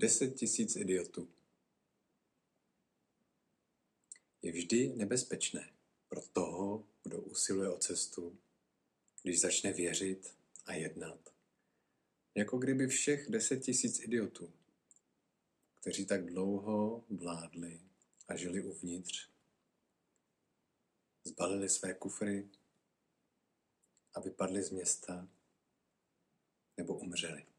Deset tisíc idiotů. Je vždy nebezpečné pro toho, kdo usiluje o cestu, když začne věřit a jednat. Jako kdyby všech deset tisíc idiotů, kteří tak dlouho vládli a žili uvnitř, zbalili své kufry a vypadli z města nebo umřeli.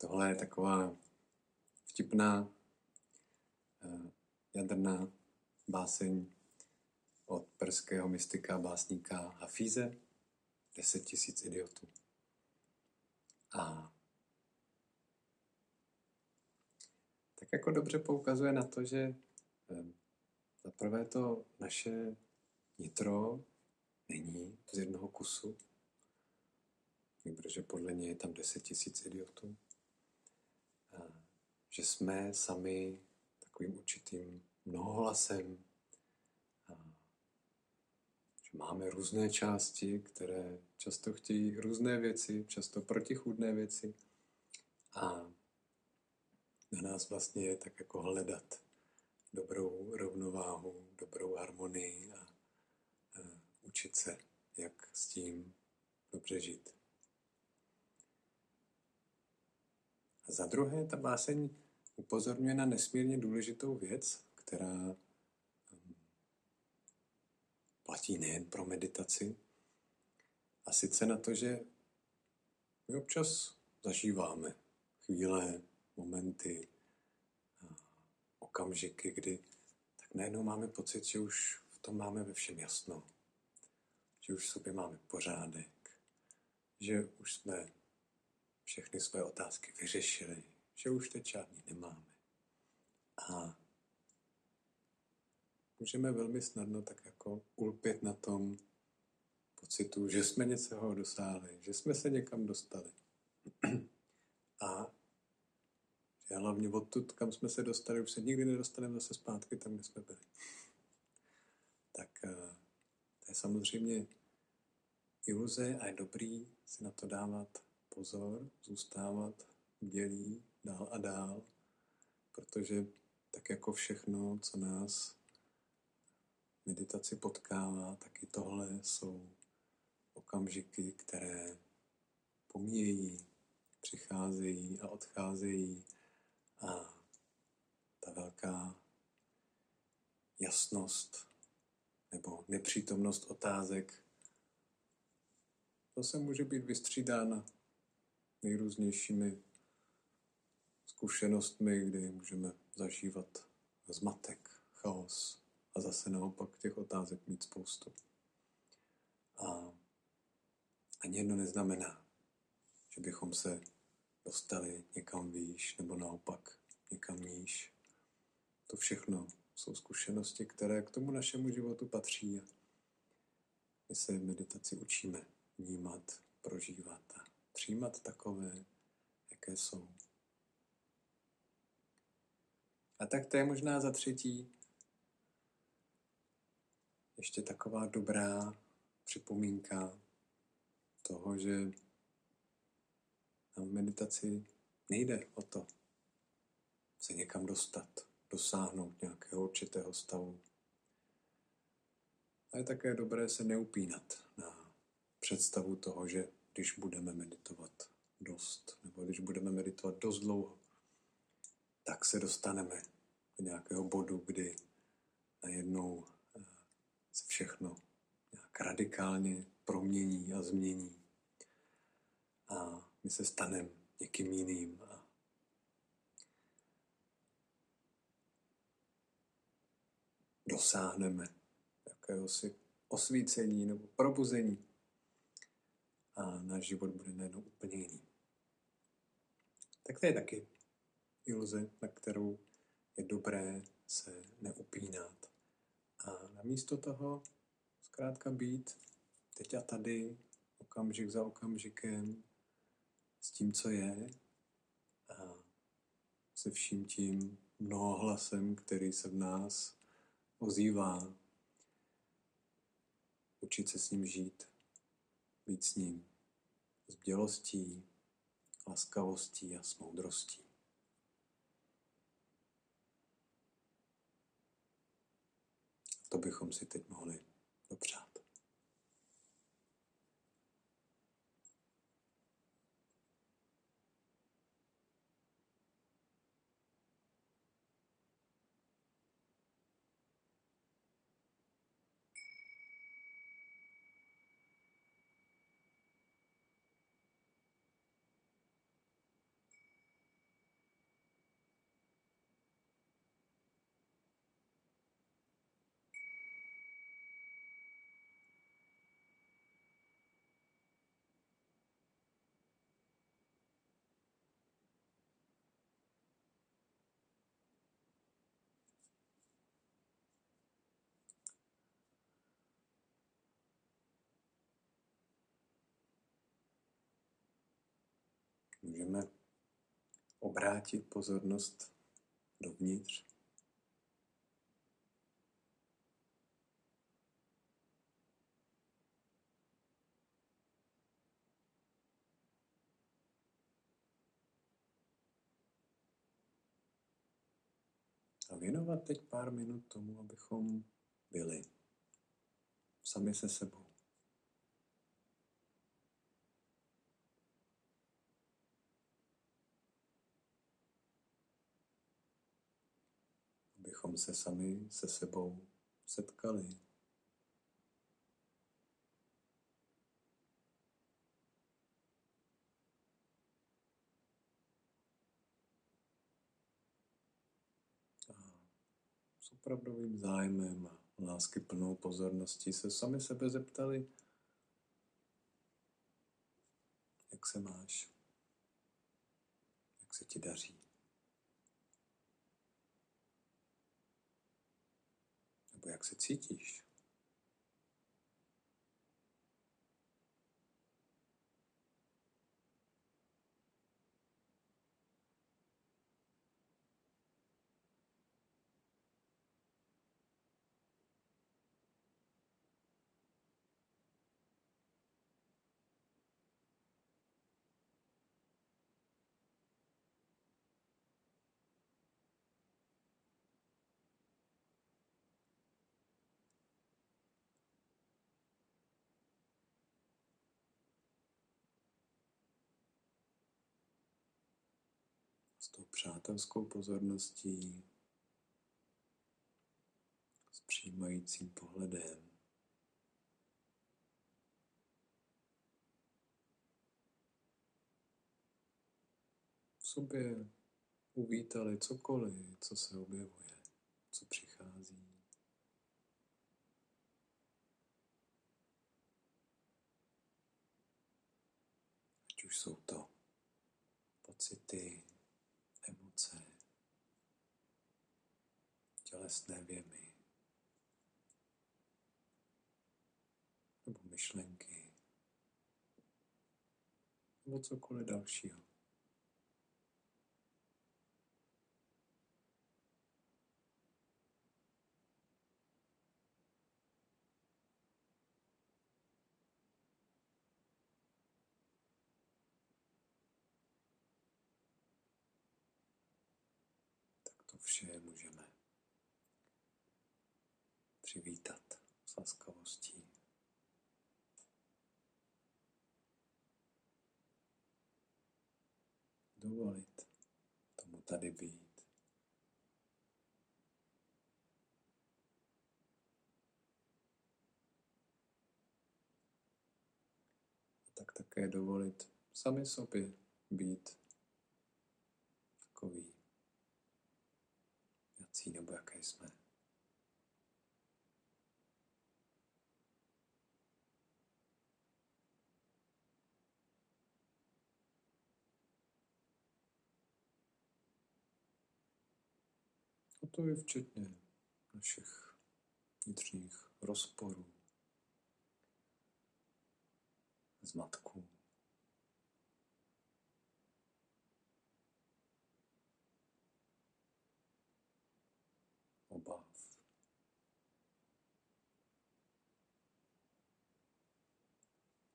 Tohle je taková vtipná uh, jadrná báseň od perského mystika básníka Hafíze, Deset tisíc idiotů. A tak jako dobře poukazuje na to, že za prvé to naše nitro není z jednoho kusu, protože podle něj je tam 10 tisíc idiotů. Že jsme sami takovým určitým mnohohlasem, že máme různé části, které často chtějí různé věci, často protichůdné věci a na nás vlastně je tak jako hledat dobrou rovnováhu, dobrou harmonii a, a učit se, jak s tím dobře žít. A za druhé, ta báseň upozorňuje na nesmírně důležitou věc, která um, platí nejen pro meditaci, a sice na to, že my občas zažíváme chvíle, momenty, okamžiky, kdy tak najednou máme pocit, že už v tom máme ve všem jasno. Že už v sobě máme pořádek. Že už jsme všechny své otázky vyřešili. Že už teď žádný nemáme. A můžeme velmi snadno tak jako ulpět na tom pocitu, že jsme něčeho dosáhli, že jsme se někam dostali. A že hlavně odtud, kam jsme se dostali, už se nikdy nedostaneme zase zpátky tam, kde jsme byli. Tak eh, to je samozřejmě iluze a je dobrý si na to dávat pozor, zůstávat dělí dál a dál, protože tak jako všechno, co nás meditaci potkává, tak i tohle jsou okamžiky, které pomíjejí, přicházejí a odcházejí. A ta velká jasnost nebo nepřítomnost otázek, to se může být vystřídána nejrůznějšími zkušenostmi, kdy můžeme zažívat zmatek, chaos a zase naopak těch otázek mít spoustu. A ani jedno neznamená, že bychom se dostali někam výš nebo naopak někam níž. To všechno jsou zkušenosti, které k tomu našemu životu patří. My se meditaci učíme vnímat, prožívat a přijímat takové, jaké jsou. A tak to je možná za třetí ještě taková dobrá připomínka toho, že na meditaci nejde o to se někam dostat, dosáhnout nějakého určitého stavu. A je také dobré se neupínat na představu toho, že když budeme meditovat dost, nebo když budeme meditovat dost dlouho, tak se dostaneme do nějakého bodu, kdy najednou eh, se všechno nějak radikálně promění a změní. A my se staneme někým jiným. A dosáhneme jakéhosi osvícení nebo probuzení a náš život bude najednou úplně jiný. Tak to je taky iluze, na kterou je dobré se neupínat. A namísto toho zkrátka být teď a tady, okamžik za okamžikem, s tím, co je a se vším tím mnohohlasem, který se v nás ozývá. Učit se s ním žít, být s ním s bdělostí, laskavostí a s moudrostí. To bychom si teď mohli dopřát. Můžeme obrátit pozornost dovnitř. A věnovat teď pár minut tomu, abychom byli sami se sebou. Abychom se sami se sebou setkali. Opravdovým zájmem a lásky plnou pozorností se sami sebe zeptali, jak se máš, jak se ti daří. Nebo jak se cítíš? S tou přátelskou pozorností, s přijímajícím pohledem. V sobě uvítali cokoliv, co se objevuje, co přichází. Ať už jsou to pocity, tělesné věmy. Nebo myšlenky. Nebo cokoliv dalšího. vše můžeme přivítat s laskavostí. Dovolit tomu tady být. Tak také dovolit sami sobě být takový jací nebo jaké jsme. to je včetně našich vnitřních rozporů, zmatků. obav.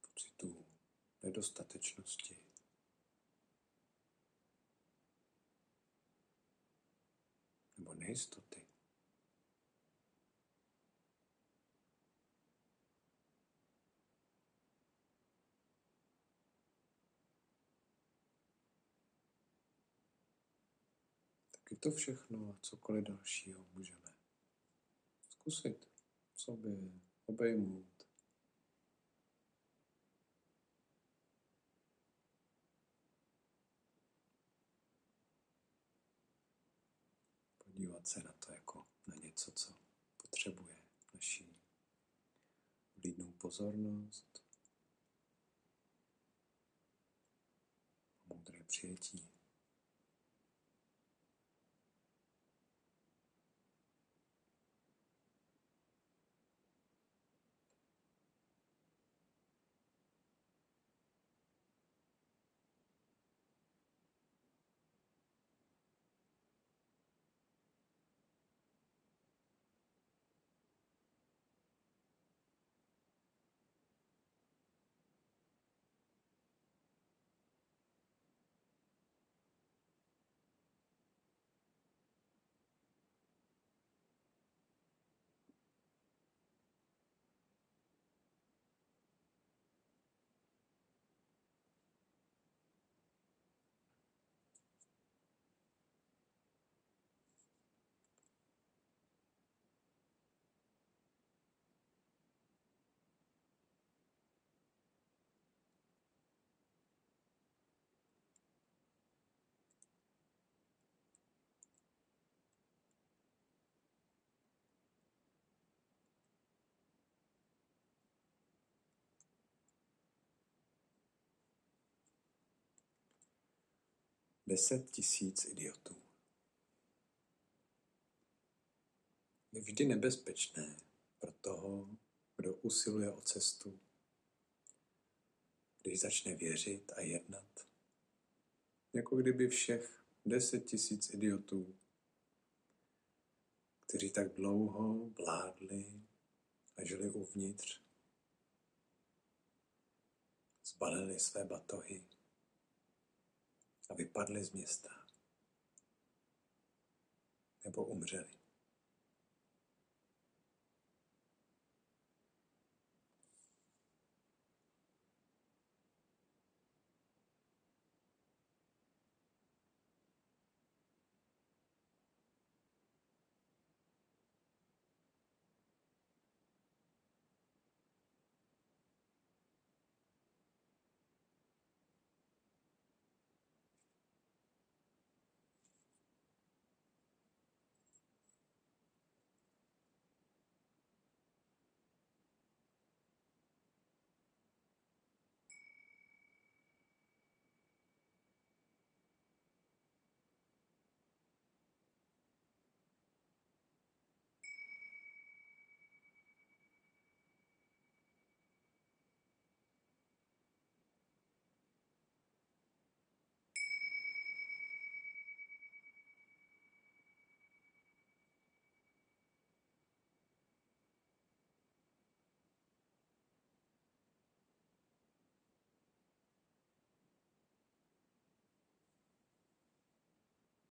Pocitu nedostatečnosti. Nejistoty. Taky to všechno a cokoliv dalšího můžeme zkusit v sobě obejmout. Podívat se na to jako na něco, co potřebuje naší vlídnou pozornost, moudré přijetí. Deset tisíc idiotů. Je vždy nebezpečné pro toho, kdo usiluje o cestu, když začne věřit a jednat, jako kdyby všech deset tisíc idiotů, kteří tak dlouho vládli a žili uvnitř, zbalili své batohy a vypadli z města nebo umřeli.